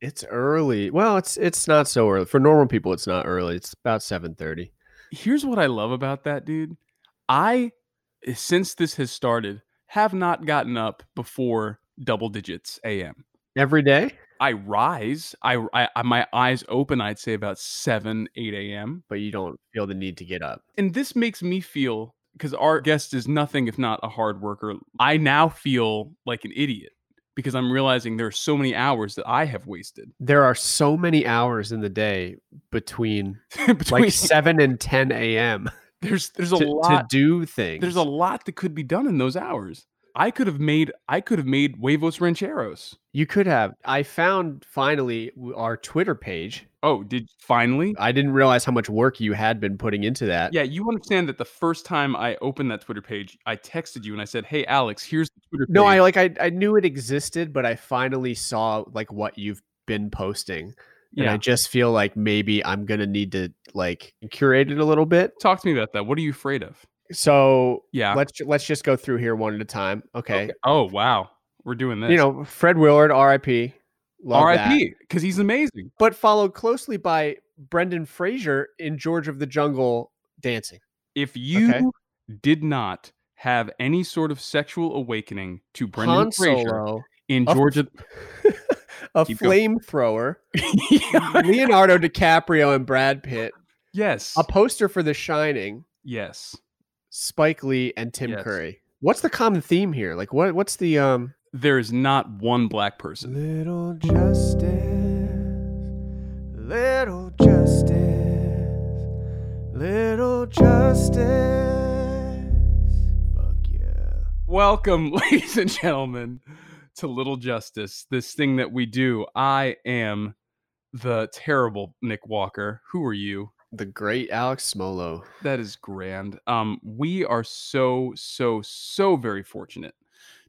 It's early. Well, it's it's not so early. For normal people, it's not early. It's about 7:30. Here's what I love about that, dude. I eh, since this has started have not gotten up before double digits AM. Every day? I rise. I, I my eyes open. I'd say about seven, eight a.m. But you don't feel the need to get up. And this makes me feel because our guest is nothing if not a hard worker. I now feel like an idiot because I'm realizing there are so many hours that I have wasted. There are so many hours in the day between, Between- like 7 and 10 a.m. There's there's a to, lot to do things. There's a lot that could be done in those hours. I could have made I could have made huevos rancheros. You could have. I found finally our Twitter page. Oh, did finally? I didn't realize how much work you had been putting into that. Yeah, you understand that the first time I opened that Twitter page, I texted you and I said, "Hey, Alex, here's the Twitter page." No, I like I, I knew it existed, but I finally saw like what you've been posting. And Yeah. I just feel like maybe I'm gonna need to like curate it a little bit. Talk to me about that. What are you afraid of? So Yeah. let's let's just go through here one at a time. Okay. Oh wow, we're doing this. You know, Fred Willard, R.I.P. R.I.P. Because he's amazing. But followed closely by Brendan Fraser in George of the Jungle dancing. If you Okay. did not have any sort of sexual awakening to Brendan Han Fraser Solo, in a- Georgia, a flamethrower, Leonardo DiCaprio and Brad Pitt, yes, a poster for The Shining, yes, Spike Lee and Tim Yes. Curry. What's the common theme here? Like what what's the um there is not one black person. Little justice, little justice, little justice. Fuck yeah. Welcome, ladies and gentlemen, to Little Justice, this thing that we do. I am the terrible Nick Walker. Who are you? the great Alex Smolo? That is grand. Um, we are so, so, so very fortunate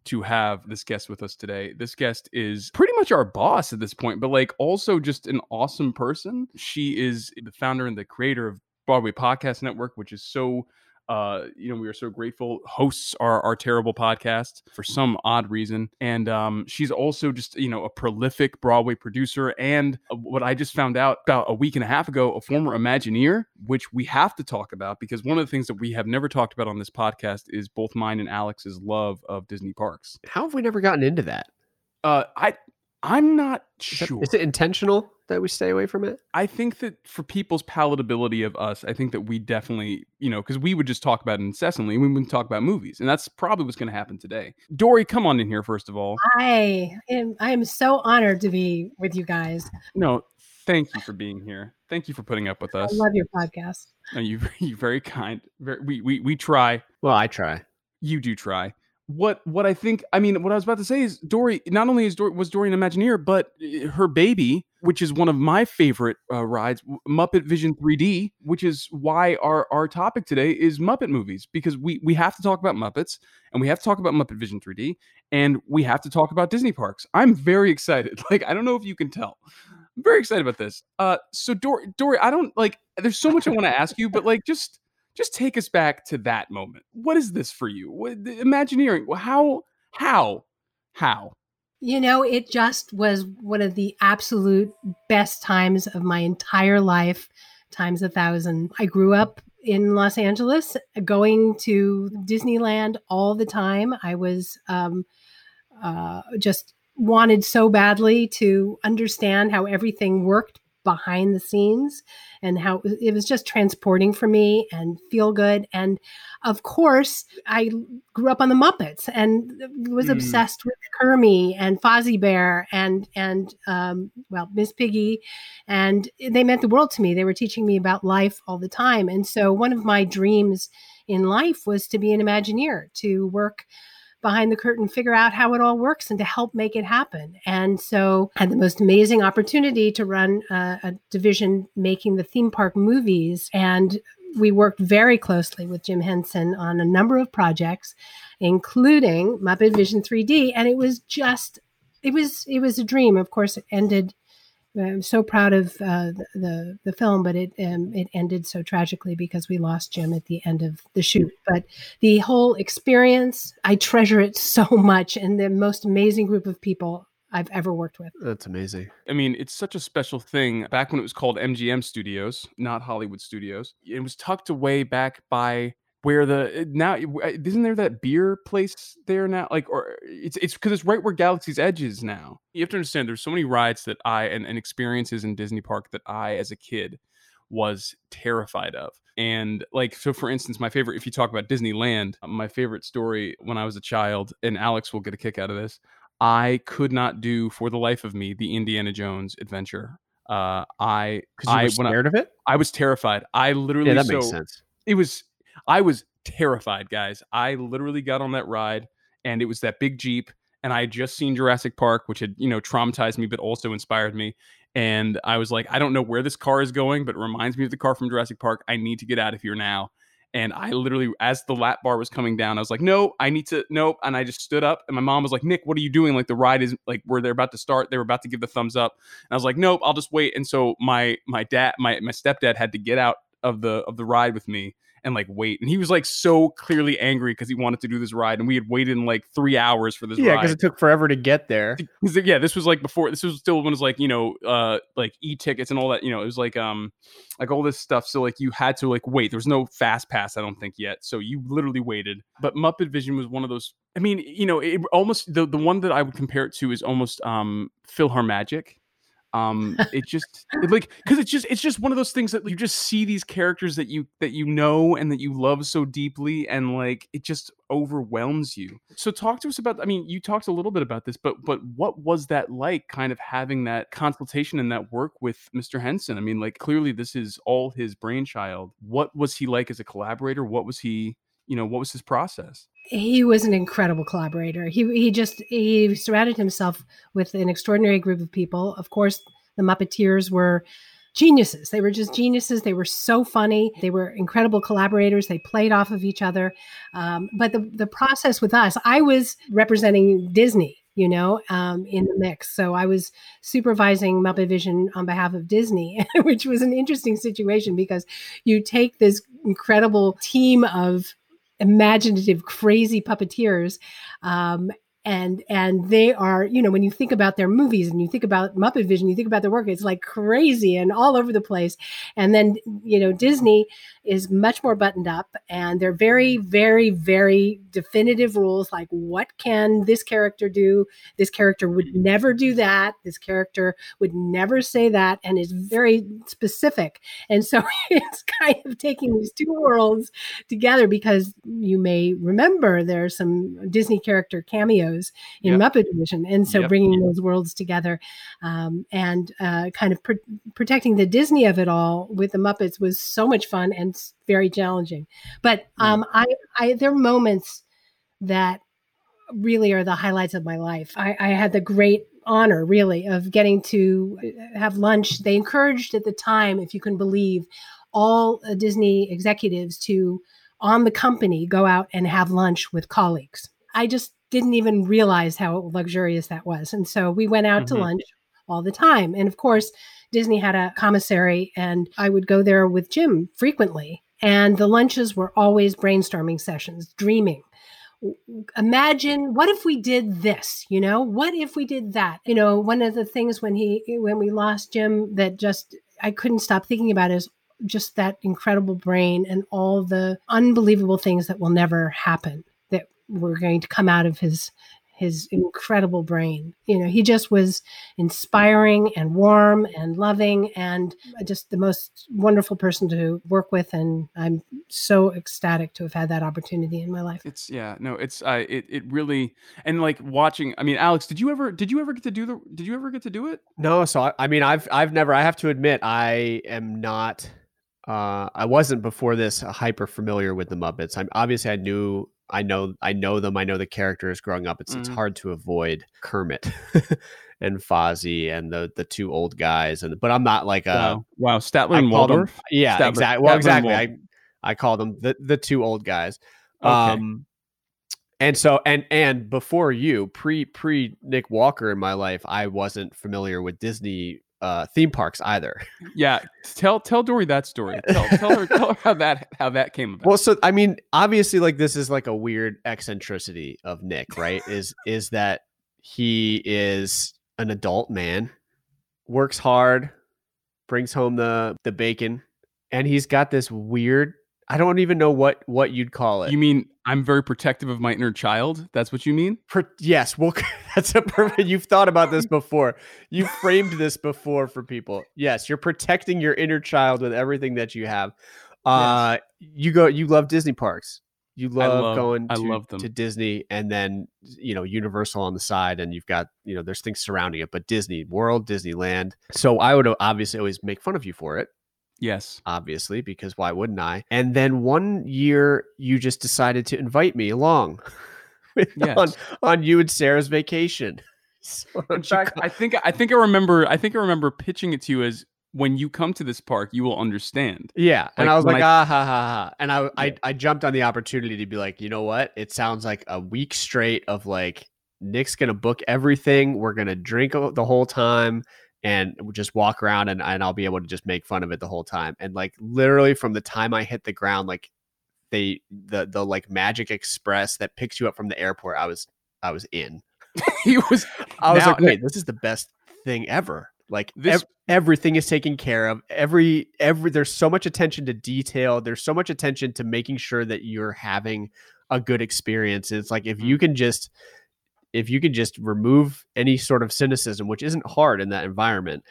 to have this guest with us today. This guest is pretty much our boss at this point, but like also just an awesome person. She is the founder and the creator of Broadway Podcast Network, which is so uh, you know, we are so grateful. Hosts are our terrible podcast for some odd reason, and um, she's also just you know a prolific Broadway producer, and uh, what I just found out about a week and a half ago, a former Imagineer, which we have to talk about because one of the things that we have never talked about on this podcast is both mine and Alex's love of Disney parks. How have we never gotten into that? Uh, I I'm not sure. Is it intentional that we stay away from it? I think that for people's palatability of us, I think that we definitely, you know, because we would just talk about it incessantly. We wouldn't talk about movies, and that's probably what's going to happen today. Dori, come on in here first of all. I am I am so honored to be with you guys. No, thank you for being here. Thank you for putting up with us. I love your podcast. No, you, you very kind. Very, we, we we try. Well, I try. You do try. What what I think I mean what I was about to say is Dori not only is Dori was Dori an Imagineer but uh, her baby which is one of my favorite uh, rides Muppet Vision 3D which is why our our topic today is Muppet movies because we we have to talk about Muppets and we have to talk about Muppet Vision 3D and we have to talk about Disney parks. I'm very excited. Like I don't know if you can tell. I'm very excited about this. Uh so Dori Dori I don't like there's so much I want to ask you but like just just take us back to that moment. What is this for you? What, Imagineering. How? How? How? You know, it just was one of the absolute best times of my entire life, times a thousand. I grew up in Los Angeles, going to Disneyland all the time. I was um, uh, just wanted so badly to understand how everything worked behind the scenes and how it was just transporting for me and feel good. And of course i grew up on the muppets and was Mm. obsessed with kermie and fozzie bear and and um, well miss piggy. And they meant the world to me. They were teaching me about life all the time. And so one of my dreams in life was to be an imagineer to work behind the curtain, figure out how it all works and to help make it happen. And so I had the most amazing opportunity to run a, a division making the theme park movies. And we worked very closely with Jim Henson on a number of projects, including Muppet Vision 3D. And it was just, it was, it was a dream. Of course, it ended I'm so proud of uh, the, the the film, but it um, it ended so tragically because we lost Jim at the end of the shoot. But the whole experience, I treasure it so much, and the most amazing group of people I've ever worked with. That's amazing. I mean, it's such a special thing. Back when it was called MGM Studios, not Hollywood Studios, it was tucked away back by where the eh, now eh, eh, isn't there that beer place there now? Like, or it's it's because it's right where Galaxy's Edge is now. You have to understand. There's so many rides that I and, and experiences in Disney Park that I, as a kid, was terrified of. And like, so for instance, my favorite, if you talk about Disneyland, uh, my favorite story when I was a child, and Alex will get a kick out of this. I could not do for the life of me the Indiana Jones adventure. Uh, i you were I when scared I, of it? I was terrified. I literally yeah, that makes sense. It was I was terrified, guys. I literally got on that ride, and it was that big jeep, and I had just seen Jurassic Park, which had you know traumatized me, but also inspired me. And I was like, I don't know where this car is going, but it reminds me of the car from Jurassic Park. I need to get out of here now. And I literally, as the lap bar was coming down, I was like, no, I need to, nope. And I just stood up, and my mom was like, Nick, what are you doing? Like the ride is like where they're about to start. They were about to give the thumbs up, and I was like, nope, I'll just wait. And so my my dad, my my stepdad had to get out of the of the ride with me and like wait. And he was like so clearly angry because he wanted to do this ride, and we had waited in like three hours for this Yeah, because it took forever to get there. yeah, this was like before. This was still when it was like you know, uh, like e tickets and all that. You know, it was like um, like all this stuff. So like you had to like wait. There was no fast pass, I don't think yet. So you literally waited. But Muppet Vision was one of those. I mean, you know, it almost the the one that I would compare it to is almost um Philharmagic. Um, it just it like because it's just it's just one of those things that you just see these characters that you that you know and that you love so deeply, and like it just overwhelms you. So talk to us about. I mean, you talked a little bit about this, but but what was that like? Kind of having that consultation and that work with Mr. Henson. I mean, like clearly this is all his brainchild. What was he like as a collaborator? What was he? You know, what was his process? he was an incredible collaborator. He he just he surrounded himself with an extraordinary group of people. Of course, the Muppeteers were geniuses. They were just geniuses. They were so funny. They were incredible collaborators. They played off of each other. Um, but the the process with us, I was representing Disney. You know, um, in the mix. So I was supervising Muppet Vision on behalf of Disney, which was an interesting situation because you take this incredible team of imaginative, crazy puppeteers. Um, and and they are, you know, when you think about their movies and you think about Muppet Vision, you think about their work, it's like crazy and all over the place. And then, you know, Disney is much more buttoned up and they're very, very, very definitive rules like what can this character do? This character would mm-hmm. never do that. This character would never say that and is very specific. And so it's kind of taking these two worlds together because you may remember there are some Disney character cameos in Yep. Muppet Vision, and so Yep. bringing those worlds together um, and uh, kind of pr- protecting the Disney of it all with the Muppets was so much fun and very challenging. But um, I, I, there are moments that really are the highlights of my life. I, I had the great honor, really, of getting to uh, have lunch. They encouraged at the time, if you can believe, all uh, Disney executives to, on the company, go out and have lunch with colleagues. I just didn't even realize how luxurious that was. And so we went out to Mhm. lunch all the time. And of course, Disney had a commissary, and I would go there with Jim frequently. And the lunches were always brainstorming sessions, dreaming imagine what if we did this you know what if we did that you know one of the things when he when we lost jim that just i couldn't stop thinking about is just that incredible brain and all the unbelievable things that will never happen were going to come out of his his incredible brain. You know, he just was inspiring and warm and loving and just the most wonderful person to work with. And I'm so ecstatic to have had that opportunity in my life. It's yeah, no, it's uh, it it really and like watching. I mean, Alex, did you ever did you ever get to do the did you ever get to do it? No, so I, I mean, I've I've never. I have to admit, I am not. Uh, I wasn't before this hyper familiar with the Muppets. I'm obviously I knew I know I know them. I know the characters growing up. It's mm-hmm. it's hard to avoid Kermit and Fozzie and the the two old guys. And but I'm not like a wow, wow. Statler and Waldorf. Them, yeah, Statler, exactly. Well, Statler exactly. I I call them the the two old guys. Okay. Um, and so and and before you pre pre Nick Walker in my life, I wasn't familiar with Disney uh, theme parks either. Yeah, tell tell Dori that story. Tell, tell her tell her how that how that came about. Well, so I mean, obviously, like this is like a weird eccentricity of Nick, right? is is that he is an adult man, works hard, brings home the the bacon, and he's got this weird I don't even know what what you'd call it. You mean I'm very protective of my inner child? That's what you mean? Yes. Well, that's a perfect. You've thought about this before. You framed this before for people. Yes, you're protecting your inner child with everything that you have. Uh, yes. you go. You love Disney parks. You love, love going to, I love them. to Disney and then you know Universal on the side, and you've got you know there's things surrounding it, but Disney World, Disneyland. So I would obviously always make fun of you for it Yes. Obviously, because why wouldn't I? And then one year you just decided to invite me along yes. on, on you and Sarah's vacation. So in fact, I think I think I remember I think I remember pitching it to you as when you come to this park, you will understand. Yeah. Like, and I was like, I, ah ha ha ha. And I, yeah. I I jumped on the opportunity to be like, you know what? It sounds like a week straight of like Nick's gonna book everything. We're gonna drink the whole time and just walk around and, and I'll be able to just make fun of it the whole time. And like literally from the time I hit the ground, like they the the like magic express that picks you up from the airport, I was I was in. he was I was now, like, wait, this is the best thing ever. Like this, ev- everything is taken care of. Every every there's so much attention to detail. There's so much attention to making sure that you're having a good experience. It's like if you mm-hmm. can just if you could just remove any sort of cynicism, which isn't hard in that environment,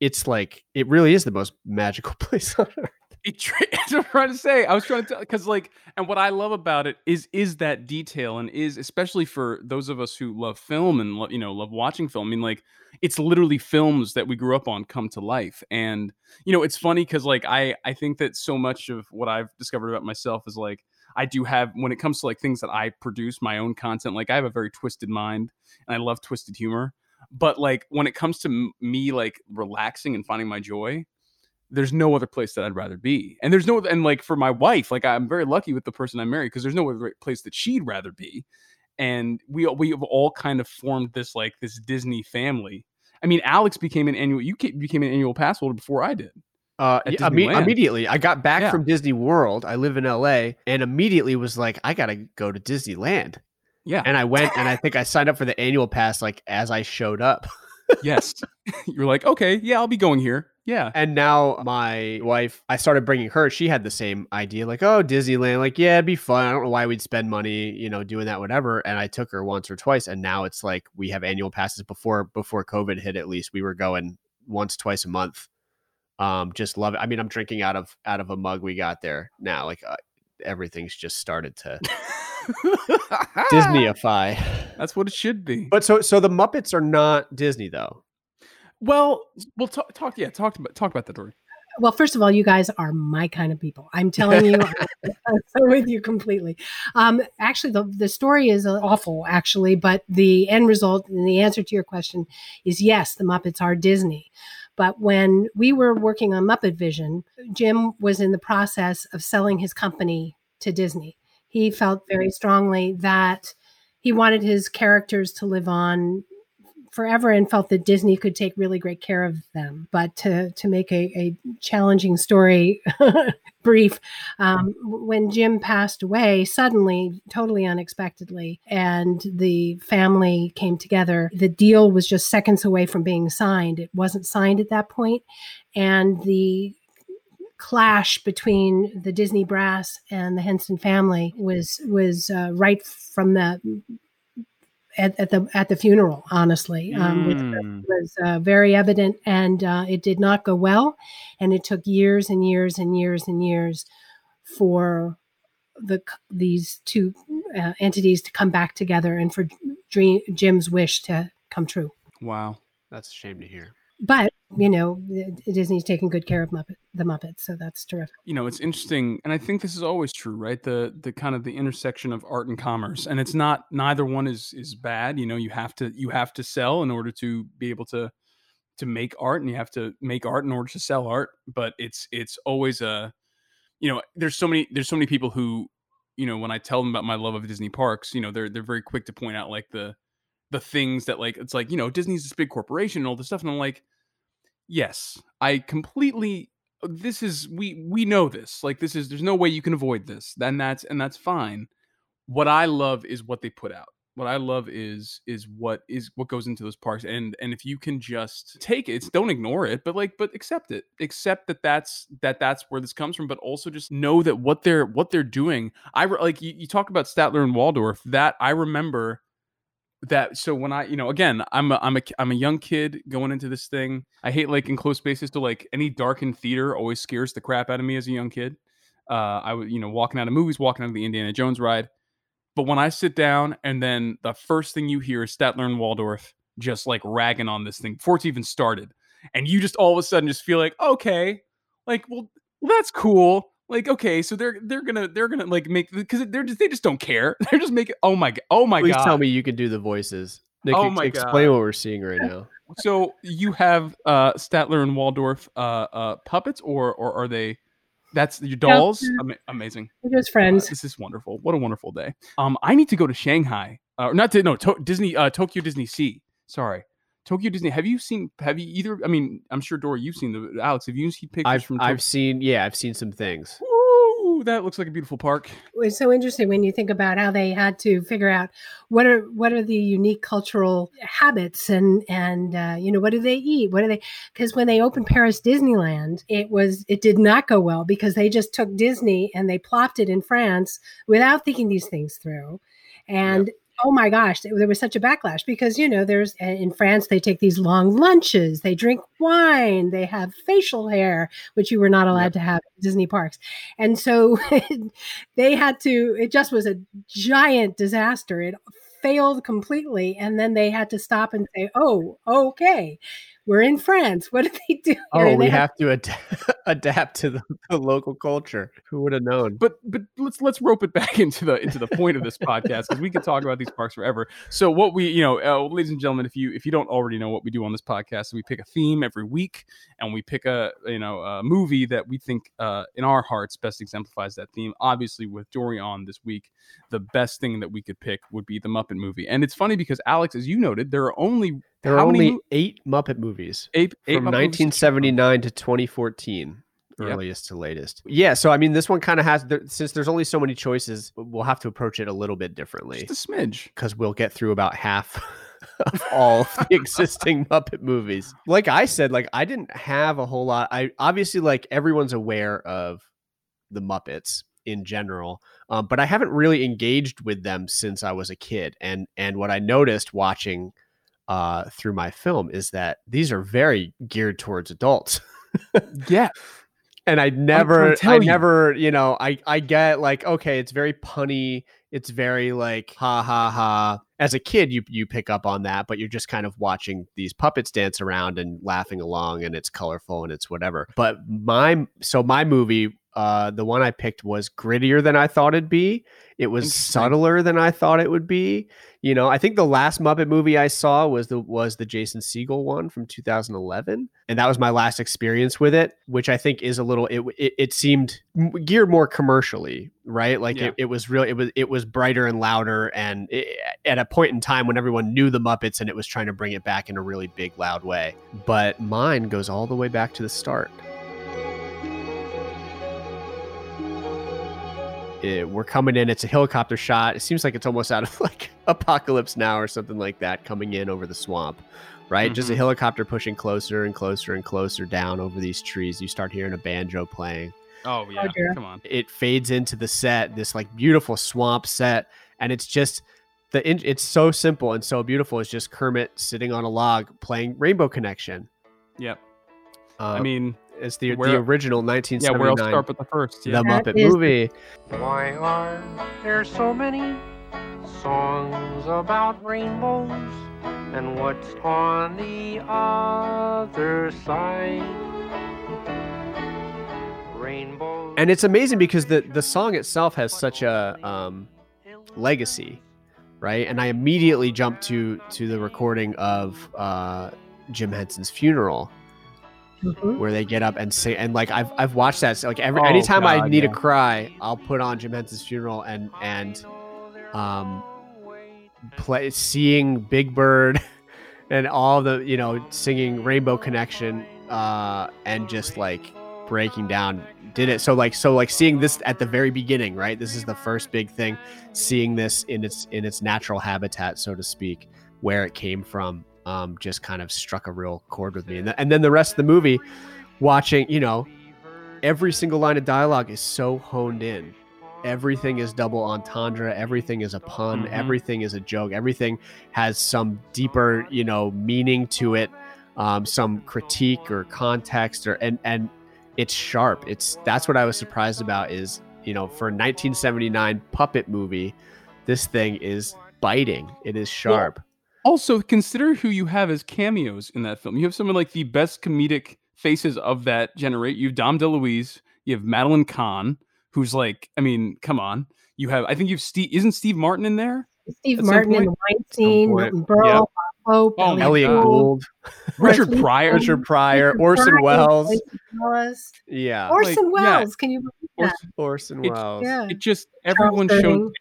it's like it really is the most magical place on earth. I'm trying to say. I was trying to tell because like, and what I love about it is is that detail, and is especially for those of us who love film and lo- you know love watching film. I mean, like, it's literally films that we grew up on come to life, and you know, it's funny because like I I think that so much of what I've discovered about myself is like I do have when it comes to like things that I produce my own content. Like I have a very twisted mind, and I love twisted humor. But like when it comes to m- me like relaxing and finding my joy, there's no other place that I'd rather be. And there's no and like for my wife, like I'm very lucky with the person I'm married because there's no other place that she'd rather be. And we we have all kind of formed this like this Disney family. I mean, Alex became an annual. You became an annual pass holder before I did. Uh, yeah, immediately, I got back yeah. from Disney World. I live in LA, and immediately was like, I gotta go to Disneyland. Yeah, and I went, and I think I signed up for the annual pass like as I showed up. yes, you're like, okay, yeah, I'll be going here. Yeah, and now my wife, I started bringing her. She had the same idea, like, oh, Disneyland, like, yeah, it'd be fun. I don't know why we'd spend money, you know, doing that, whatever. And I took her once or twice, and now it's like we have annual passes. Before before COVID hit, at least we were going once, twice a month um, just love it. I mean, I'm drinking out of out of a mug we got there now. Like uh, everything's just started to Disneyify. That's what it should be. But so so the Muppets are not Disney though. Well, we'll talk. Talk. Yeah, talk about talk about that, Dori. Well, first of all, you guys are my kind of people. I'm telling you, I'm with you completely. Um, actually, the, the story is uh, awful, actually, but the end result and the answer to your question is yes, the Muppets are Disney. But when we were working on Muppet Vision, Jim was in the process of selling his company to Disney. He felt very strongly that he wanted his characters to live on forever and felt that Disney could take really great care of them. But to, to make a, a challenging story brief, um, when Jim passed away suddenly, totally unexpectedly, and the family came together, the deal was just seconds away from being signed. It wasn't signed at that point, and the clash between the Disney brass and the Henson family was was uh, right from the at, at, the at the funeral. Honestly, um, which Mm. was uh, very evident, and uh, it did not go well, and it took years and years and years and years for the these two uh, entities to come back together and for Dream, Jim's wish to come true. Wow. That's a shame to hear. But you know, Disney's taking good care of Muppet, the Muppets, so that's terrific. you know it's interesting and i think this is always true right the the kind of the intersection of art and commerce and it's not neither one is is bad you know you have to you have to sell in order to be able to to make art and you have to make art in order to sell art but it's it's always a you know there's so many there's so many people who you know when i tell them about my love of disney parks you know they're they're very quick to point out like the the things that like it's like you know disney's this big corporation and all this stuff and i'm like yes i completely uh, this is we we know this like this is there's no way you can avoid this then that's and that's fine. What i love is what they put out. What i love is is what is what goes into those parks and and if you can just take it don't ignore it but like but accept it. Accept that that's that that's where this comes from but also just know that what they're what they're doing i like you, you talk about statler and waldorf that i remember that so when I you know again I'm a, I'm a I'm a young kid going into this thing. I hate like enclosed spaces to like any darkened theater always scares the crap out of me as a young kid. Uh I was you know walking out of movies walking out of the Indiana Jones ride. But when I sit down and then the first thing you hear is Statler and Waldorf just like ragging on this thing before it's even started. And you just all of a sudden just feel like okay like well that's cool like okay so they're they're gonna they're gonna like make because they're just they just don't care they're just making oh my god oh my Please god tell me you can do the voices. Nick, Oh ex- my explain God. what we're seeing right now. So you have uh Statler and Waldorf uh uh puppets or or are they that's your dolls? they're- Ama- amazing. They're just friends. Uh, this is wonderful. What a wonderful day. Um I need to go to Shanghai. Uh not to no to- Disney uh Tokyo DisneySea. Sorry. Tokyo Disney. Have you seen have you either I mean, I'm sure Dori you've seen the Alex, have you seen pictures I've from I've seen yeah, I've seen some things. Ooh, that looks like a beautiful park. It's so interesting when you think about how they had to figure out what are what are the unique cultural habits and and uh, you know what do they eat what do they because when they opened Paris Disneyland it was it did not go well because they just took Disney and they plopped it in France without thinking these things through and oh my gosh there was such a backlash because you know there's uh, in France they take these long lunches they drink wine they have facial hair which you were not allowed to have at Disney parks. And so they had to it just was a giant disaster. It failed completely and then they had to stop and say oh okay we're in france what do they do? Oh, And we they have to ad- adapt to the, the local culture. Who would have known? But but let's let's rope it back into the into the point of this podcast because we could talk about these parks forever. So what we you know, uh, ladies and gentlemen, if you if you don't already know what we do on this podcast, we pick a theme every week and we pick a you know a movie that we think uh, in our hearts best exemplifies that theme. Obviously, with Dori on this week, the best thing that we could pick would be the Muppet movie. And it's funny because Alex, as you noted, there are only There are only mo- eight Muppet movies eight, eight from Muppet movies? 1979 to 2014, Yep. earliest to latest. Yeah, so I mean, this one kind of has there, since there's only so many choices, we'll have to approach it a little bit differently Just a smidge. because we'll get through about half of all of the existing Muppet movies. Like I said, like I didn't have a whole lot. I obviously like everyone's aware of the Muppets in general, um, but I haven't really engaged with them since I was a kid. And and what I noticed watching uh, through my film is that these are very geared towards adults. Yeah. and I never, I you. never, you know, I, I get like, okay, it's very punny. It's very like, ha ha ha. As a kid, you, you pick up on that, but you're just kind of watching these puppets dance around and laughing along and it's colorful and it's whatever. But my, so my movie, uh, the one I picked was grittier than I thought it'd be. It was subtler than I thought it would be. You know, I think the last Muppet movie I saw was the was the Jason Segel one from 2011, and that was my last experience with it, which I think is a little. It it, it seemed geared more commercially, right? Like Yeah. it, it was real. It was it was brighter and louder, and it, at a point in time when everyone knew the Muppets, and it was trying to bring it back in a really big, loud way. But mine goes all the way back to the start. It- we're coming in. It's a helicopter shot. It seems like it's almost out of like Apocalypse Now or something like that, coming in over the swamp. right? Just a Mhm. helicopter pushing closer and closer and closer down over these trees. You start hearing a banjo playing. Oh yeah, dear. come on. It fades into the set, this like beautiful swamp set, and it's just the in- it's so simple and so beautiful. It's just Kermit sitting on a log playing Rainbow Connection. Yep. Uh, I mean, it's the the where- original yeah, 1979 where else start but the first? Yeah. the That Muppet is- movie. Why are there so many songs about rainbows? And what's on the other side? Rainbows. and it's amazing because the the song itself has such a um, legacy, right? And I immediately jumped to to the recording of uh, Jim Henson's funeral, Mhm. where they get up and sing. And like I've I've watched that. So like every Oh, anytime I need yeah. to cry, I'll put on Jim Henson's funeral and and um play seeing Big Bird and all the you know singing Rainbow Connection uh and just like breaking down did it so like so like seeing this at the very beginning right this is the first big thing seeing this in its in its natural habitat so to speak where it came from um just kind of struck a real chord with me. And, th- and then the rest of the movie watching you know every single line of dialogue is so honed in. Everything is double entendre. Everything is a pun. Mhm. everything is a joke. Everything has some deeper you know meaning to it um, some critique or context or and and it's sharp. It's that's what i was surprised about is you know for a 1979 puppet movie this thing is biting. It is sharp Also, consider who you have as cameos in that film. You have some of like the best comedic faces of that generate. You have Dom DeLuise, you have Madeline Kahn, who's like, I mean, come on. You have, I think you've Steve. Isn't Steve Martin in there? Steve Martin and point- Weinstein, point. Milton Berle, Yep. Hope, Oh my elliott God. gould Richard Pryor. Richard pryor Richard orson Pryor, welles Welles. yeah Orson like, yeah. Welles. Can you believe that? Orson- orson It- welles Yeah. It just Charles everyone showed.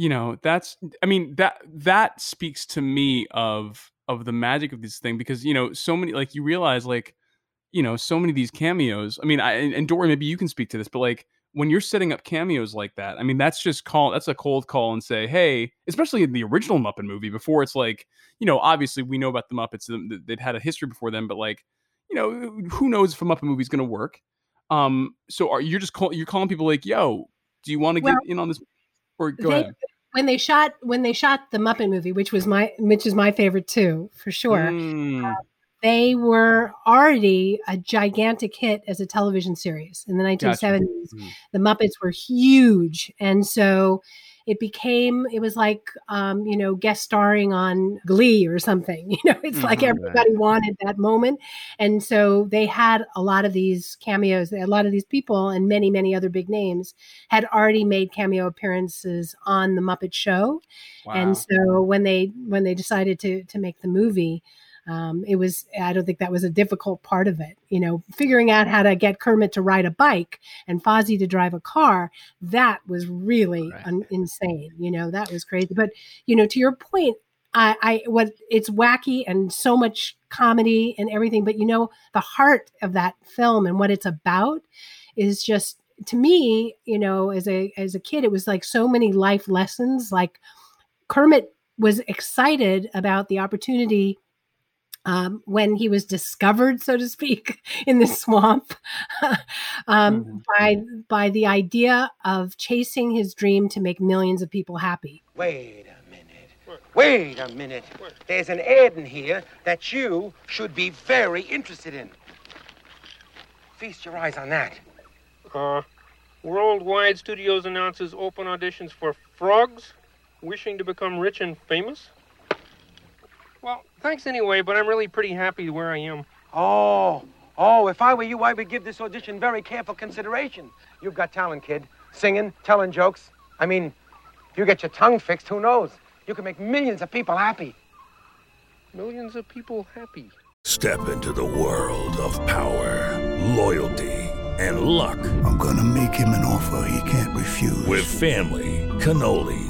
You know, that's. I mean that that speaks to me of of the magic of this thing because you know so many like you realize like you know so many of these cameos. I mean, I and, Dori, maybe you can speak to this, but like when you're setting up cameos like that, I mean, that's just call that's a cold call and say, hey, especially in the original Muppet movie before it's like, you know, obviously we know about the Muppets, they'd had a history before them, but like, you know, who knows if a Muppet movie is going to work? Um, so are you're just call, you're calling people like, yo, do you want to Well, get in on this? Or go they- ahead. When they shot when they shot the Muppet movie, which was my which is my favorite too, for sure. Mm, They were already a gigantic hit as a television series in the 1970s. Mm. The Muppets were huge, and so it became it was like um, you know guest starring on Glee or something. You know, it's like Mhm. everybody wanted that moment, and so they had a lot of these cameos. A lot of these people and many many other big names had already made cameo appearances on the Muppet Show, wow. and so when they when they decided to to make the movie. Um, it was i don't think that was a difficult part of it you know figuring out how to get kermit to ride a bike and fozzie to drive a car that was really Right. un- insane you know that was crazy but you know to your point I, I what it's wacky and so much comedy and everything but you know the heart of that film and what it's about is just to me you know as a as a kid it was like so many life lessons like kermit was excited about the opportunity um, when he was discovered, so to speak, in the swamp, um, Mhm. by by the idea of chasing his dream to make millions of people happy. Wait a minute. Wait a minute. There's an ad in here that you should be very interested in. Feast your eyes on that. Uh, Worldwide Studios announces open auditions for frogs wishing to become rich and famous. Well, thanks anyway, but I'm really pretty happy where I am. Oh, oh, if I were you, I would give this audition very careful consideration. You've got talent, kid. Singing, telling jokes. I mean, if you get your tongue fixed, who knows? You can make millions of people happy. Millions of people happy. Step into the world of power, loyalty, and luck. I'm gonna make him an offer he can't refuse. With family, cannolis,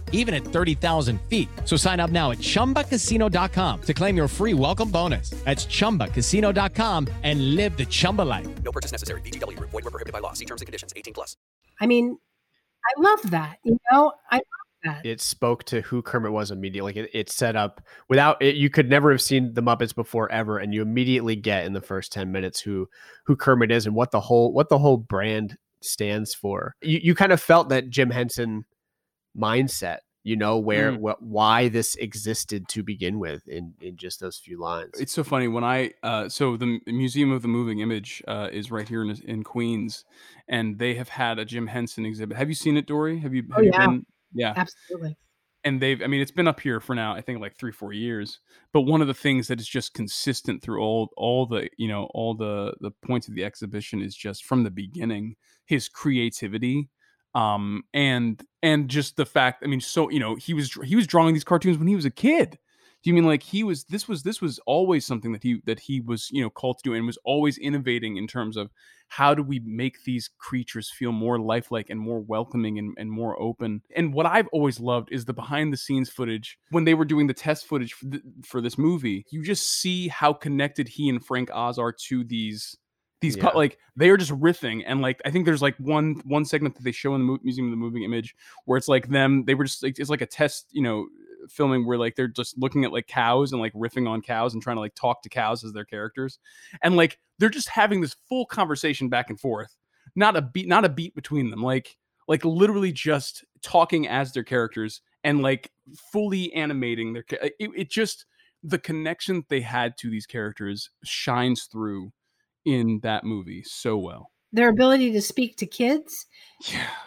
even at 30,000 feet. So sign up now at ChumbaCasino.com to claim your free welcome bonus. That's ChumbaCasino.com and live the Chumba life. No purchase necessary. VGW. Void were prohibited by law. See terms and conditions. 18 plus. I mean, I love that. You know, I love that. It spoke to who Kermit was immediately. Like it, it set up without it, you could never have seen the Muppets before ever, and you immediately get in the first ten minutes who who Kermit is and what the whole what the whole brand stands for. You you kind of felt that Jim Henson mindset you know where Mm. what why this existed to begin with in in just those few lines It's so funny when I uh, so the Museum of the Moving Image uh, is right here in, in Queens, and they have had a Jim Henson exhibit. Have you seen it, Dori? Have you? Have Oh, you yeah. been? Yeah, Absolutely. and they've i mean it's been up here for now i think like three four years but one of the things that is just consistent through all all the you know all the the points of the exhibition is just from the beginning his creativity um and and just the fact i mean so you know he was he was drawing these cartoons when he was a kid. Do you mean like he was this was this was always something that he that he was you know called to do and was always innovating in terms of how do we make these creatures feel more lifelike and more welcoming and, and more open. And what i've always loved is the behind the scenes footage when they were doing the test footage for, for this movie. You just see how connected he and frank oz are to these these pu- like they are just riffing and like i think there's like one one segment that they show in the Mu- museum of the moving image where it's like them they were just like it's like a test you know filming where like they're just looking at like cows and like riffing on cows and trying to like talk to cows as their characters and like they're just having this full conversation back and forth not a beat not a beat between them like like literally just talking as their characters and like fully animating their it, it just the connection they had to these characters shines through in that movie so well Their ability to speak to kids,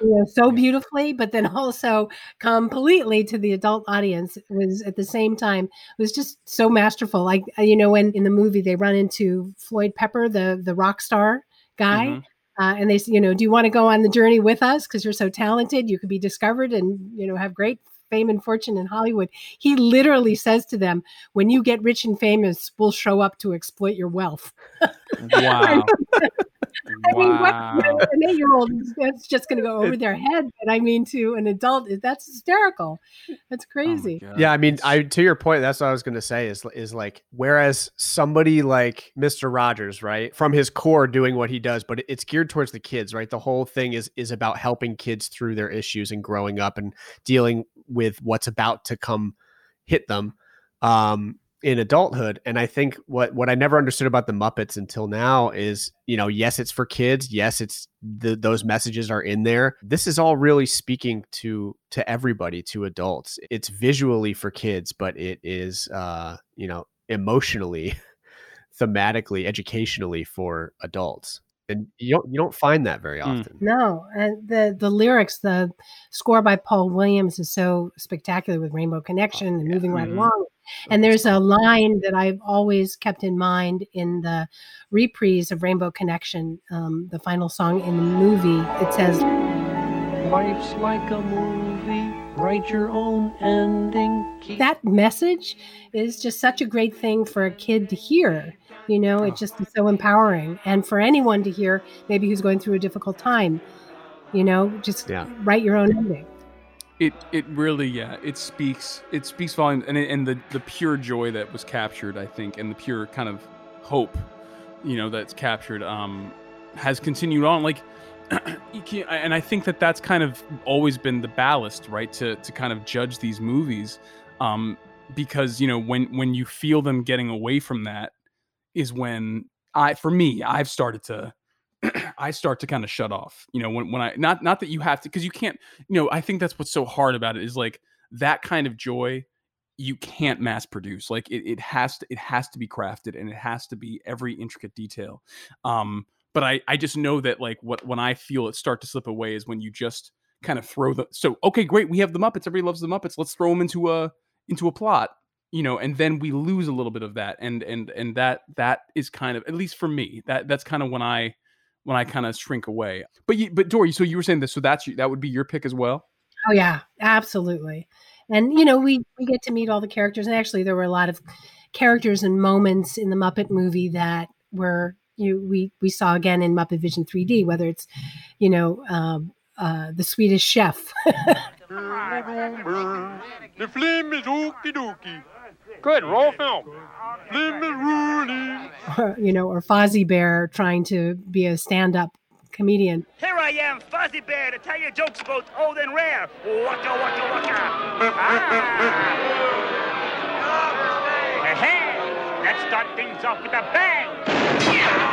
you know, so beautifully, but then also completely to the adult audience was at the same time was just so masterful. Like uh, you know, when in the movie they run into Floyd Pepper, the the rock star guy. Mhm. Uh, and they say, you know, do you want to go on the journey with us? Because you're so talented, you could be discovered and, you know, have great fame and fortune in Hollywood. He literally says to them, when you get rich and famous, we'll show up to exploit your wealth. wow I mean, what, Wow. you an eight year old, that's just going to go over their head. But I mean, to an adult, that's hysterical. That's crazy. yeah i mean i to your point that's what i was going to say is is like whereas somebody like mr rogers right from his core doing what he does but it's geared towards the kids right the whole thing is is about helping kids through their issues and growing up and dealing with what's about to come hit them um in adulthood. And i think what what i never understood about the muppets until now is you know yes it's for kids. Yes it's the, those messages are in there. This is all really speaking to to everybody to adults. It's visually for kids but it is uh you know emotionally thematically educationally for adults and you don't you don't find that very often No, and the the lyrics, the score by Paul Williams is so spectacular with Rainbow Connection and moving right Mhm. along. And there's a line that I've always kept in mind in the reprise of Rainbow Connection, um, the final song in the movie. It says, Life's like a movie. Write your own ending. Keep that message is just such a great thing for a kid to hear. You know, it just is so empowering. And for anyone to hear, maybe who's going through a difficult time, you know, just Yeah. write your own ending. it it really yeah it speaks it speaks volumes and it, and the the pure joy that was captured i think and the pure kind of hope you know that's captured um has continued on like you can't, and i think that that's kind of always been the ballast right to to kind of judge these movies um because you know when when you feel them getting away from that is when i for me i've started to I start to kind of shut off. You know, when when I not not that you have to because you can't. You know, I think that's what's so hard about it is like that kind of joy you can't mass produce. Like it, it has to it has to be crafted and it has to be every intricate detail. Um, but I I just know that like what when I feel it start to slip away is when you just kind of throw the so okay great we have the Muppets everybody loves the Muppets let's throw them into a into a plot you know and then we lose a little bit of that and and and that that is kind of at least for me that that's kind of when I when I kind of shrink away but you but Dori so you were saying this so that's that would be your pick as well Oh yeah, absolutely. And you know, we we get to meet all the characters, and actually, there were a lot of characters and moments in the Muppet movie that were you we we saw again in Muppet Vision 3D. Whether it's you know um, uh, the Swedish Chef. The flame is ookie dookie. Good, roll film. Flame is ruling. or, you know, or Fozzie Bear trying to be a stand-up comedian. Here I am, Fozzie Bear, to tell you jokes about old and rare. Waka waka waka. Ah. Hey, let's start things off with a bang.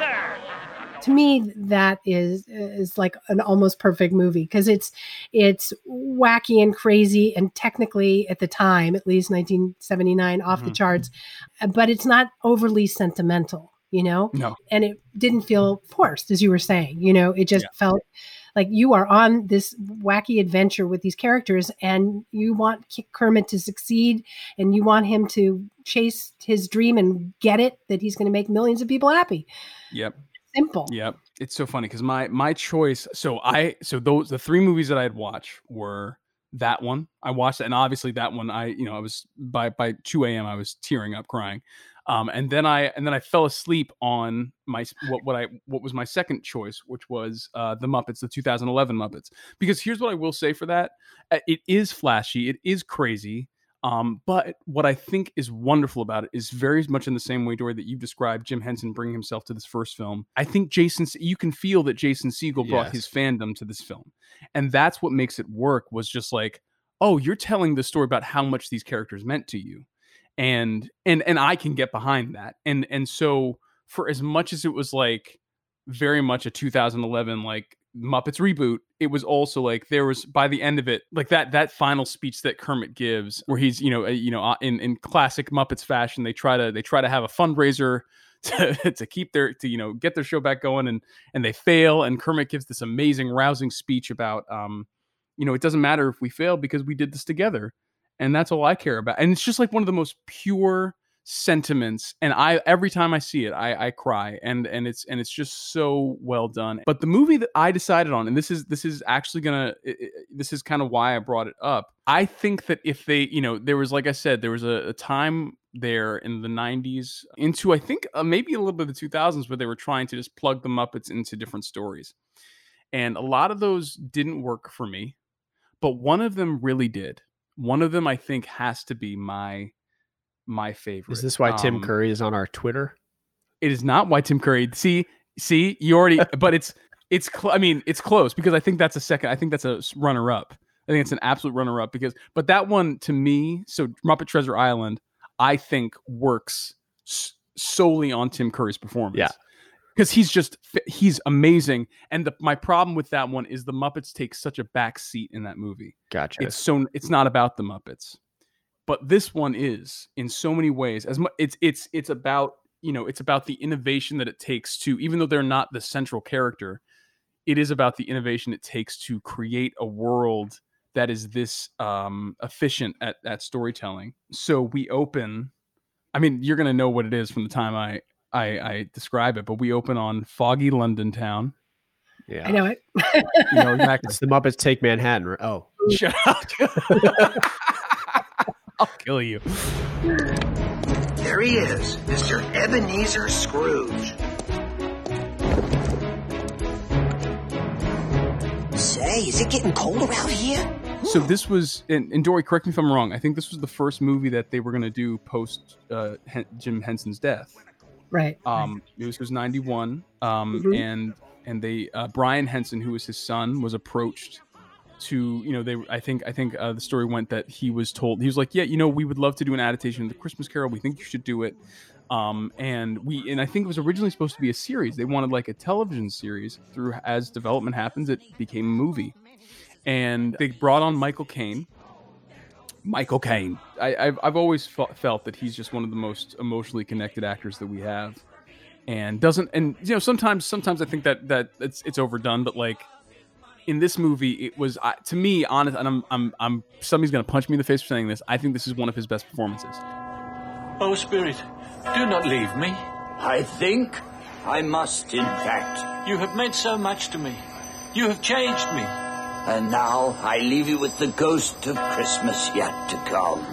Sir. To me, that is is like an almost perfect movie because it's it's wacky and crazy and technically at the time, at least 1979, off the Mhm. charts, but it's not overly sentimental, you know. No. and it didn't feel forced, as you were saying. You know, it just felt like you are on this wacky adventure with these characters, and you want Kermit to succeed, and you want him to chase his dream and get it that he's going to make millions of people happy. Yep. Simple. Yep. It's so funny because my my choice. So I so those the three movies that I'd watch were that one. I watched it, and obviously that one. I you know I was by by two a.m. I was tearing up, crying. Um, and then I and then I fell asleep on my what what I what was my second choice, which was uh, the Muppets, the 2011 Muppets. Because here's what I will say for that: Uh, it is flashy, it is crazy. Um, but what I think is wonderful about it is very much in the same way, Dori, that you've described Jim Henson bringing himself to this first film. I think Jason, you can feel that Jason Segel brought his fandom to this film, and that's what makes it work. Was just like, oh, you're telling the story about how much these characters meant to you, and and and I can get behind that, and and so for as much as it was like very much a 2011 like Muppets reboot, it was also like there was by the end of it, like that that final speech that Kermit gives, where he's you know uh, you know uh, in in classic Muppets fashion, they try to they try to have a fundraiser to, to keep their to you know get their show back going, and and they fail, and Kermit gives this amazing rousing speech about um you know it doesn't matter if we fail because we did this together, and that's all I care about, and it's just like one of the most pure sentiments and i every time i see it i i cry and and it's and it's just so well done but the movie that i decided on and this is this is actually gonna i- i- this is kind of why i brought it up i think that if they you know there was like i said there was a, a time there in the 90s into i think uh, maybe a little bit of the 2000s where they were trying to just plug the muppets into different stories and a lot of those didn't work for me but one of them really did one of them i think has to be my my favorite Is this why Tim Um, Curry is on our Twitter? it is not why Tim Curry. See, see, you already, but it's it's. Cl- I mean, it's close because I think that's a second. I think that's a runner up. I think it's an absolute runner up because, but that one to me, so Muppet Treasure Island, I think works s- solely on Tim Curry's performance. Yeah. Because he's just he's amazing, and the, my problem with that one is the Muppets take such a back seat in that movie. Gotcha. It's so it's not about the Muppets, but this one is in so many ways. As much it's it's it's about you know it's about the innovation that it takes to even though they're not the central character, it is about the innovation it takes to create a world that is this um, efficient at at storytelling. So we open. I mean, you're gonna know what it is from the time I I, I describe it, but we open on foggy London town. Yeah, I know it. You know exactly. It's the Muppets Take Manhattan. Oh, Shut up. I'll kill you. There he is, Mr. Ebenezer Scrooge. Say, is it getting cold around here? So this was, and, and Dori, correct me if I'm wrong. I think this was the first movie that they were going to do post uh, Hen- Jim Henson's death. Right. Um, This was '91, um, Mhm. and and they uh, Brian Henson, who was his son, was approached to you know they I think I think uh, the story went that he was told he was like yeah you know we would love to do an adaptation of the Christmas Carol we think you should do it um and we and I think it was originally supposed to be a series they wanted like a television series through as development happens it became a movie and they brought on Michael Caine Michael Caine I, I've I've always fe- felt that he's just one of the most emotionally connected actors that we have and doesn't and you know sometimes sometimes I think that that it's it's overdone, but like in this movie, it was uh, to me honest, and I'm I'm I'm somebody's gonna punch me in the face for saying this. I think this is one of his best performances. Oh, Spirit, do not leave me. I think I must, in fact. You have meant so much to me. You have changed me. And now I leave you with the ghost of Christmas yet to come.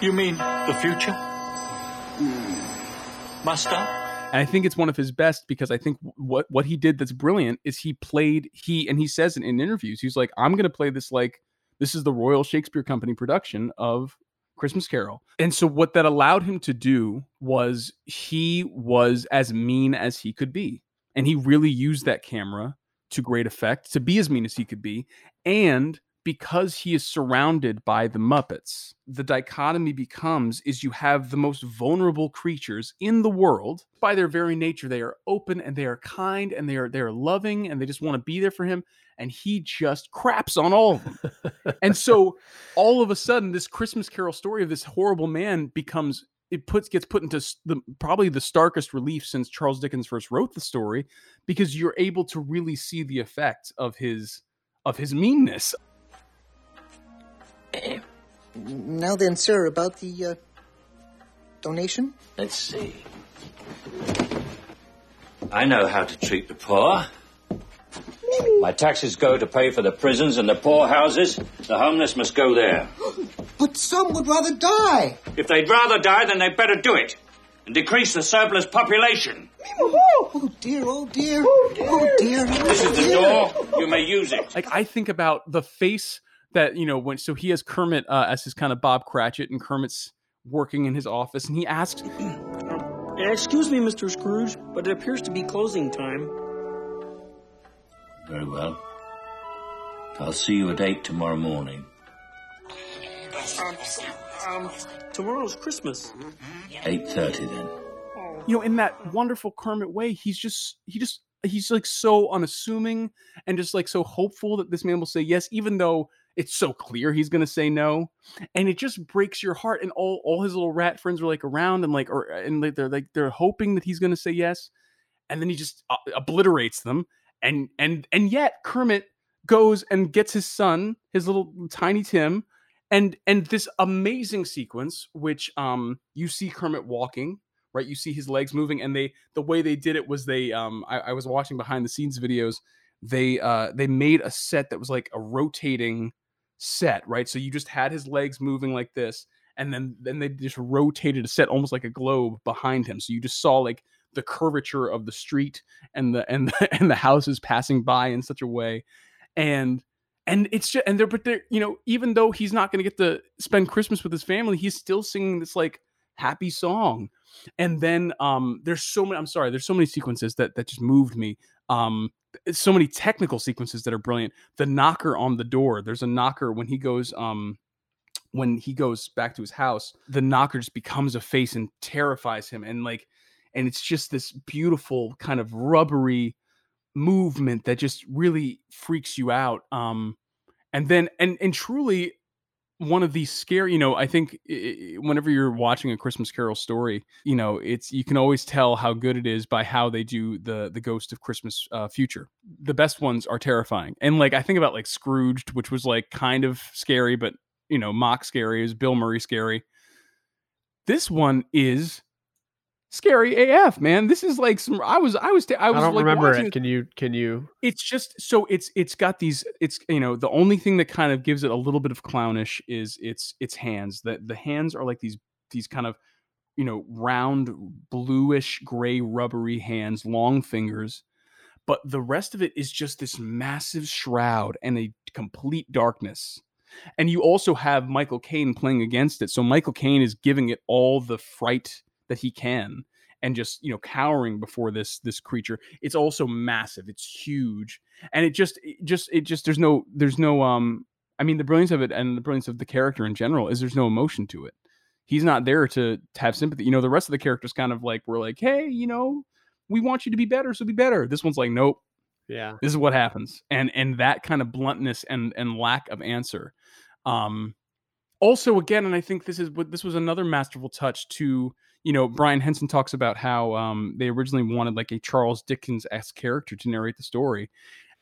You mean the future? Hmm. Must I? And I think it's one of his best because I think what what he did that's brilliant is he played he and he says in, in interviews he's like I'm going to play this like this is the Royal Shakespeare Company production of Christmas Carol. And so what that allowed him to do was he was as mean as he could be. And he really used that camera to great effect to be as mean as he could be and because he is surrounded by the Muppets, the dichotomy becomes is you have the most vulnerable creatures in the world. By their very nature, they are open and they are kind and they are they are loving and they just want to be there for him. And he just craps on all of them. and so all of a sudden, this Christmas Carol story of this horrible man becomes it puts gets put into the probably the starkest relief since Charles Dickens first wrote the story because you're able to really see the effect of his of his meanness. Now then, sir, about the uh, donation? Let's see. I know how to treat the poor. My taxes go to pay for the prisons and the poorhouses. The homeless must go there. But some would rather die. If they'd rather die, then they'd better do it and decrease the surplus population. Oh dear, oh dear, oh dear. This is the door. You may use it. Like I think about the face that you know when so he has Kermit uh, as his kind of Bob Cratchit, and Kermit's working in his office, and he asks, Excuse me, Mr. Scrooge, but it appears to be closing time. Very well. I'll see you at eight tomorrow morning. Um, um, tomorrow's Christmas. Eight thirty then. you know, in that wonderful Kermit way, he's just he just he's like so unassuming and just like so hopeful that this man will say yes, even though it's so clear he's gonna say no, and it just breaks your heart. And all all his little rat friends are like around and like or and like they're like they're hoping that he's gonna say yes, and then he just uh, obliterates them. And and and yet Kermit goes and gets his son, his little tiny Tim, and and this amazing sequence, which um you see Kermit walking right? You see his legs moving and they the way they did it was they um I, I was watching behind the scenes videos. They uh they made a set that was like a rotating set right? So you just had his legs moving like this and then then they just rotated a set almost like a globe behind him. So you just saw like the curvature of the street and the and the, and the houses passing by in such a way. And and it's just and they're but they're you know even though he's not going to get to spend christmas with his family he's still singing this like happy song. And then um there's so many i'm sorry there's so many sequences that that just moved me. Um so many technical sequences that are brilliant. The knocker on the door there's a knocker when he goes um when he goes back to his house the knocker just becomes a face and terrifies him. And like and it's just this beautiful kind of rubbery movement that just really freaks you out um and then and and truly one of these scary you know i think i- i- whenever you're watching a christmas carol story you know it's you can always tell how good it is by how they do the the ghost of christmas uh, future. The best ones are terrifying and like i think about like scrooged which was like kind of scary but you know mock scary is bill murray scary. This one is scary af man this is like some i was i was i I was don't like remember it. Can you? Can you? it's just so it's it's got these it's you know the only thing that kind of gives it a little bit of clownish is its its hands that the hands are like these these kind of you know round bluish gray rubbery hands long fingers but the rest of it is just this massive shroud and a complete darkness and you also have Michael Caine playing against it so Michael Caine is giving it all the fright that he can and just you know cowering before this this creature. It's also massive. It's huge. And it just it just it just there's no there's no um i mean the brilliance of it and the brilliance of the character in general is there's no emotion to it. He's not there to, to have sympathy. You know the rest of the characters kind of like we're like hey you know we want you to be better so be better. This one's like nope. Yeah. this is what happens. And and that kind of bluntness and and lack of answer um also again and i think this is what this was another masterful touch to you know, Brian Henson talks about how um, they originally wanted like a Charles Dickens esque character to narrate the story,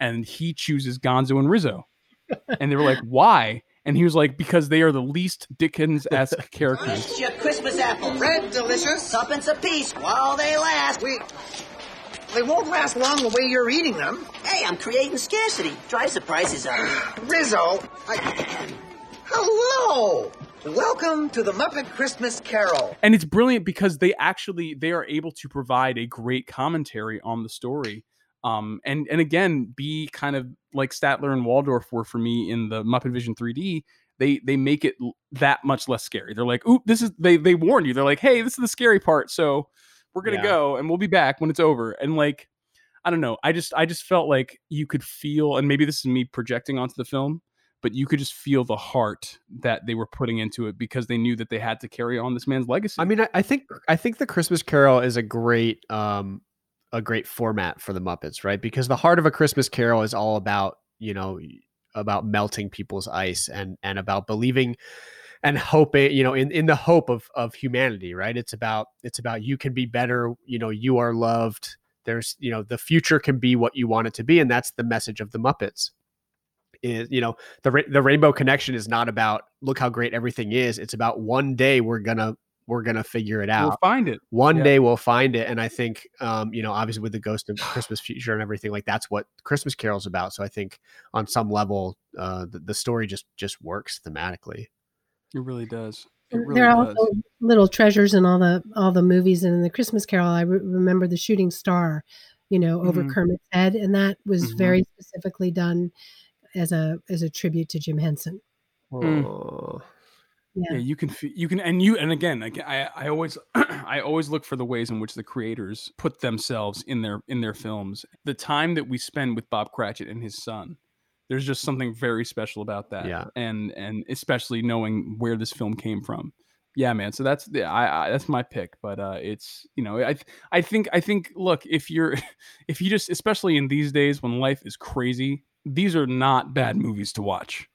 and he chooses Gonzo and Rizzo, and they were like, "Why?" And he was like, "Because they are the least Dickens esque characters." It's your Christmas apple. Red, delicious. Tuppence apiece while they last. We. They won't last long the way you're eating them. Hey, I'm creating scarcity. Drives the prices up. Rizzo, I... Hello! Welcome to the Muppet Christmas Carol. and it's brilliant because they actually they are able to provide a great commentary on the story um and and again be kind of like statler and waldorf were for me in the muppet vision 3d they they make it that much less scary they're like oop this is they they warn you they're like hey this is the scary part so we're gonna Yeah. go and we'll be back when it's over and like i don't know i just i just felt like you could feel and maybe this is me projecting onto the film but you could just feel the heart that they were putting into it because they knew that they had to carry on this man's legacy I mean, I, I think I think the Christmas Carol is a great um a great format for the Muppets, right? Because the heart of a Christmas Carol is all about you know about melting people's ice and and about believing and hoping you know in in the hope of of humanity, right? It's about it's about you can be better, you know, you are loved. There's you know the future can be what you want it to be, and that's the message of the Muppets is you know the the rainbow connection is not about look how great everything is it's about one day we're gonna we're gonna figure it out We'll find it. one Yeah. day we'll find it and i think um you know obviously with the ghost of christmas future and everything like that's what christmas carol's about so i think on some level uh the, the story just just works thematically It really does. It really there are does. also little treasures in all the all the movies and in the Christmas Carol. I re- remember the shooting star, you know, over Mhm. Kermit's head, and that was Mhm. very specifically done as a as a tribute to Jim Henson. Mm. Yeah. Yeah, you can you can and you and again, again I I always I always look for the ways in which the creators put themselves in their in their films. The time that we spend with Bob Cratchit and his son, there's just something very special about that. Yeah. and and especially knowing where this film came from. Yeah, man. So that's the I, I that's my pick, but uh, it's you know I I think I think look if you're if you just especially in these days when life is crazy, these are not bad movies to watch.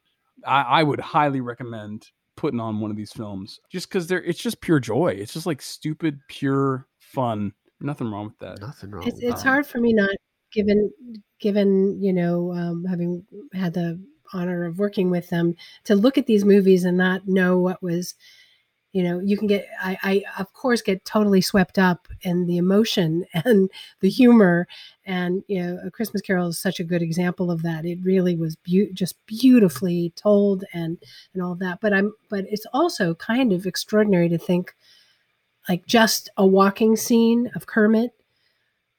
I, I would highly recommend putting on one of these films just because they're it's just pure joy. It's just like stupid, pure fun. Nothing wrong with that. Nothing wrong. It's it's hard for me not given given you know um, having had the honor of working with them to look at these movies and not know what was you know you can get I, I of course get totally swept up in the emotion and the humor. And you know a christmas carol is such a good example of that. It really was beau- just beautifully told and and all that. But i'm but it's also kind of extraordinary to think like just a walking scene of kermit.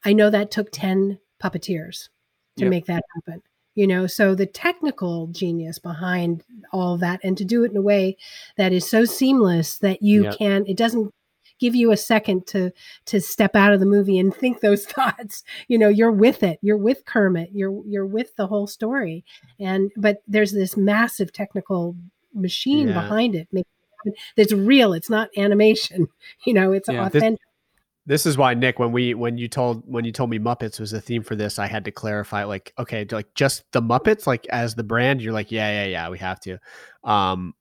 I know that took 10 puppeteers to Yep. make that happen you know so the technical genius behind all that and to do it in a way that is so seamless that you Yep. can it doesn't give you a second to to step out of the movie and think those thoughts you know you're with it you're with kermit you're you're with the whole story and but there's this massive technical machine Yeah. behind it making it happen that's real it's not animation you know it's Yeah. Authentic this is why Nick, when we when you told when you told me Muppets was the theme for this, I had to clarify like, okay, like just the Muppets, like as the brand, you're like, yeah, yeah, yeah, we have to. Um,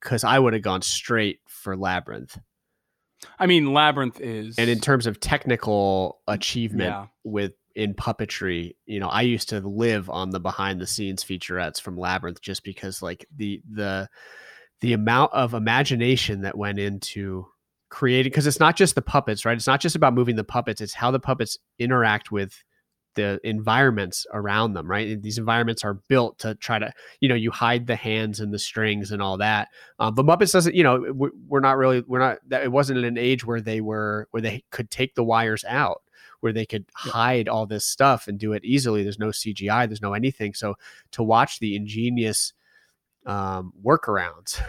because I would have gone straight for Labyrinth. I mean, Labyrinth is And in terms of technical achievement Yeah. with in puppetry, you know, I used to live on the behind the scenes featurettes from Labyrinth just because like the the the amount of imagination that went into creating because it's not just the puppets, right? It's not just about moving the puppets, it's how the puppets interact with the environments around them, right? And these environments are built to try to, you know, you hide the hands and the strings and all that. Um, but Muppets doesn't, you know, we're, we're not really, we're not, that it wasn't an age where they were, where they could take the wires out, where they could hide all this stuff and do it easily. There's no CGI, there's no anything. So to watch the ingenious um, workarounds,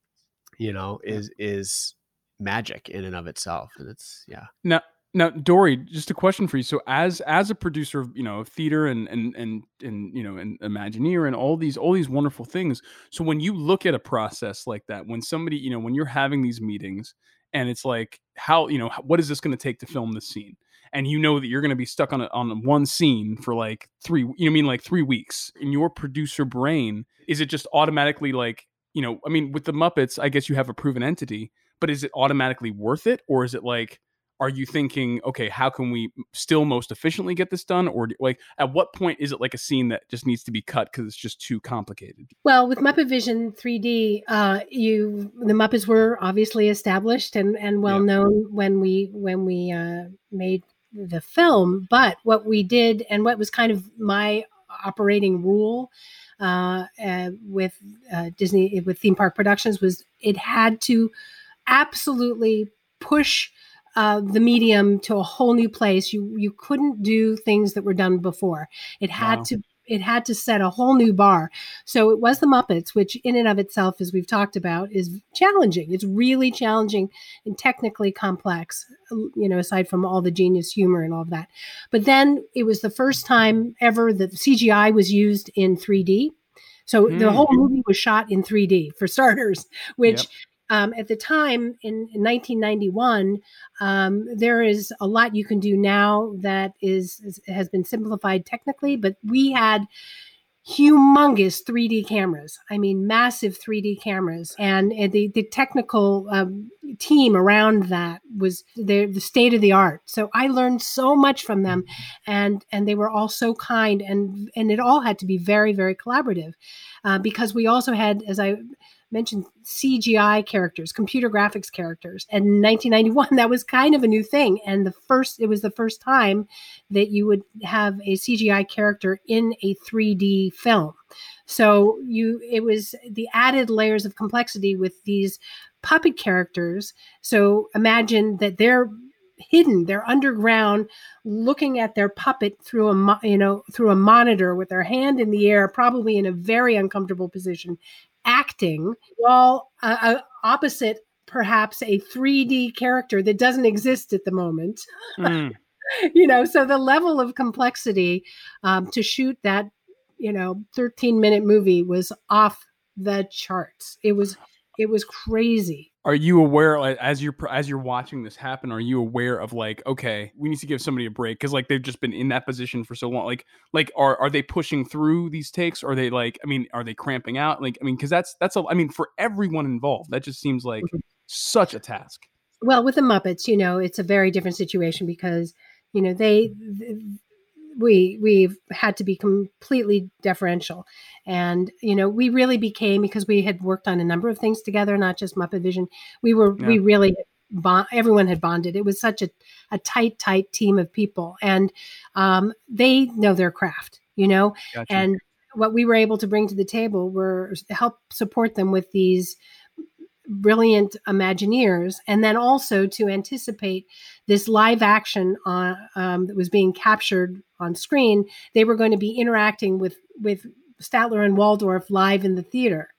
you know, is, is magic in and of itself. And it's, yeah. Now, now, Dori, just a question for you. So, as as a producer of you know of theater and and and and you know and Imagineer and all these all these wonderful things. So, when you look at a process like that, when somebody you know when you're having these meetings and it's like how you know what is this going to take to film this scene, and you know that you're going to be stuck on a, on one scene for like three, you know, I mean like three weeks in your producer brain, is it just automatically like you know, I mean, with the Muppets, I guess you have a proven entity, but is it automatically worth it, or is it like? Are you thinking, okay, how can we still most efficiently get this done? Or like, at what point is it like a scene that just needs to be cut because it's just too complicated? Well, with Muppet Vision 3D, uh, you the Muppets were obviously established and, and well known when we when we uh, made the film. But what we did, and what was kind of my operating rule uh, uh, with uh, Disney with theme park productions, was it had to absolutely push uh, the medium to a whole new place. You you couldn't do things that were done before. It had Wow. to it had to set a whole new bar. So it was the Muppets, which in and of itself, as we've talked about, is challenging. It's really challenging and technically complex. You know, aside from all the genius humor and all of that. But then it was the first time ever that CGI was used in 3D. So the Hmm. whole movie was shot in 3D for starters, which Yep. Um, at the time in, in 1991, um, there is a lot you can do now that is, is has been simplified technically, but we had humongous 3D cameras. I mean, massive 3D cameras, and, the the technical um, team around that was the the state of the art. So I learned so much from them, and and they were all so kind, and and it all had to be very very collaborative, uh, because we also had, as I mentioned CGI characters, computer graphics characters. And in 1991, that was kind of a new thing. And the first, it was the first time that you would have a CGI character in a 3D film. So you, it was the added layers of complexity with these puppet characters. So imagine that they're hidden they're underground looking at their puppet through a mo- you know through a monitor with their hand in the air probably in a very uncomfortable position acting while uh, uh, opposite perhaps a 3D character that doesn't exist at the moment. you know, so the level of complexity um, to shoot that, you know, 13 minute movie was off the charts. It was, it was crazy. Are you aware, like, as you're as you're watching this happen, are you aware of like, okay, we need to give somebody a break because like they've just been in that position for so long. Like, like are are they pushing through these takes? Or are they like, I mean, are they cramping out? Like, I mean, because that's that's a, I mean, for everyone involved, that just seems like mm-hmm. such a task. Well, with the Muppets, you know, it's a very different situation because, you know, they, th- we we've had to be completely deferential. And you know we really became because we had worked on a number of things together not just muppet vision we were we really bond, everyone had bonded. It was such a, a tight tight team of people. And um, they know their craft you know? Gotcha. and what we were able to bring to the table were help support them with these brilliant imagineers and then also to anticipate this live action on um, that was being captured on screen they were going to be interacting with with statler and waldorf live in the theater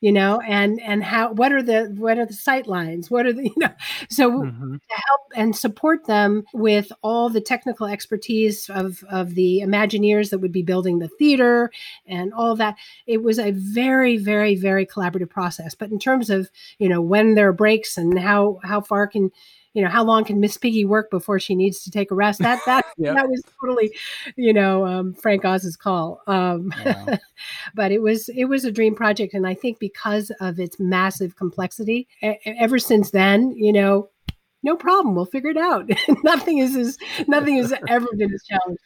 you know and and how what are the what are the sight lines what are the you know so Mm-hmm. to help and support them with all the technical expertise of of the imagineers that would be building the theater and all that it was a very very very collaborative process but in terms of you know when there are breaks and how how far can you know how long can miss piggy work before she needs to take a rest? That that Yeah. that was totally you know um, frank oz's call. Um, but it was it was a dream project and i think because of its massive complexity e- ever since then you know no problem. We'll figure it out. Nothing is as nothing has ever been as challenging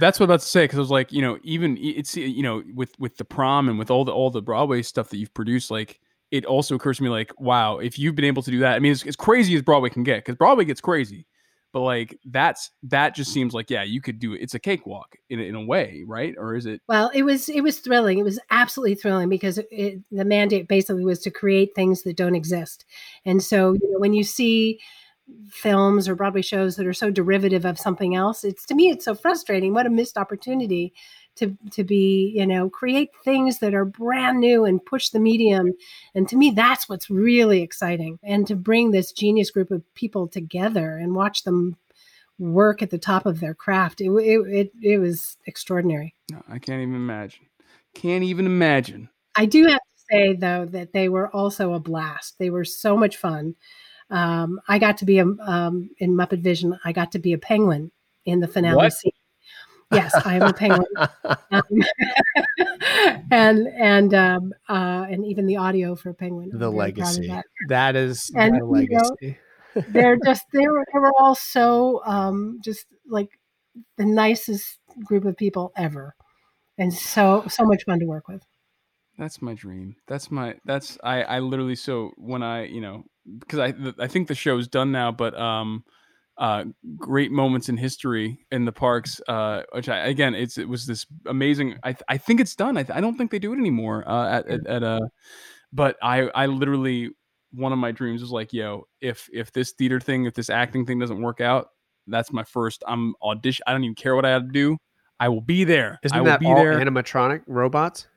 That's what I was about to say because I was like, you know, even it's you know with with the prom and with all the all the Broadway stuff that you've produced, like it also occurs to me like, wow, if you've been able to do that, I mean, it's as crazy as Broadway can get because Broadway gets crazy, but like that's that just seems like yeah, you could do it. It's a cakewalk in in a way, right? Or is it? Well, it was it was thrilling. It was absolutely thrilling because it, the mandate basically was to create things that don't exist. And so, you know, when you see films or Broadway shows that are so derivative of something else, it's to me it's so frustrating. What a missed opportunity to to be, you know, create things that are brand new and push the medium. And to me, that's what's really exciting. And to bring this genius group of people together and watch them work at the top of their craft, it it it, it was extraordinary. No, I can't even imagine. Can't even imagine. I do have to say though that they were also a blast. They were so much fun. Um, I got to be a um, in Muppet Vision. I got to be a penguin in the finale What? scene. Yes, I am a penguin. um, and and um, uh, and even the audio for a penguin. I'm The very proud of legacy. that. That is And, the you know, legacy. they're just they were they were all so um, just like the nicest group of people ever, and so so much fun to work with. That's my dream. That's my that's I I literally so when I you know because I I think the show's done now, but um uh great moments in history in the parks uh which I again it's it was this amazing I th- I think it's done I, th- I don't think they do it anymore uh at at, at uh but I I literally one of my dreams was like yo if if this theater thing if this acting thing doesn't work out that's my first I'm audition I don't even care what I have to do I will be there I Isn't will that be all there animatronic robots?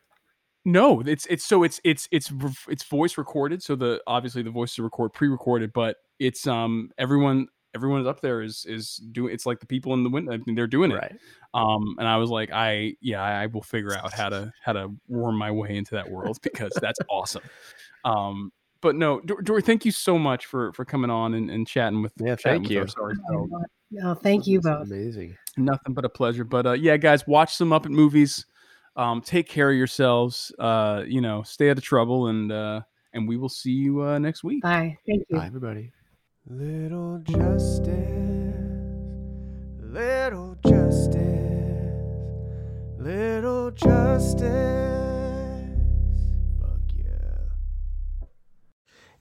no, it's it's so it's it's it's it's voice recorded. So the obviously the voices are record pre-recorded, but it's um everyone everyone up there is is doing. It's like the people in the window. I mean, they're doing it. Right. Um, and I was like, I yeah, I will figure out how to how to worm my way into that world because that's awesome. Um, but no, Dor- Dori, thank you so much for for coming on and, and chatting with yeah, thank you. sorry Oh, thank you both. Amazing. Nothing but a pleasure. But uh, yeah, guys, watch some Muppet movies. Um, take care of yourselves. Uh, you know, stay out of trouble, and uh, and we will see you uh, next week. Bye. Thank you. Bye, everybody. Little justice, little justice, little justice.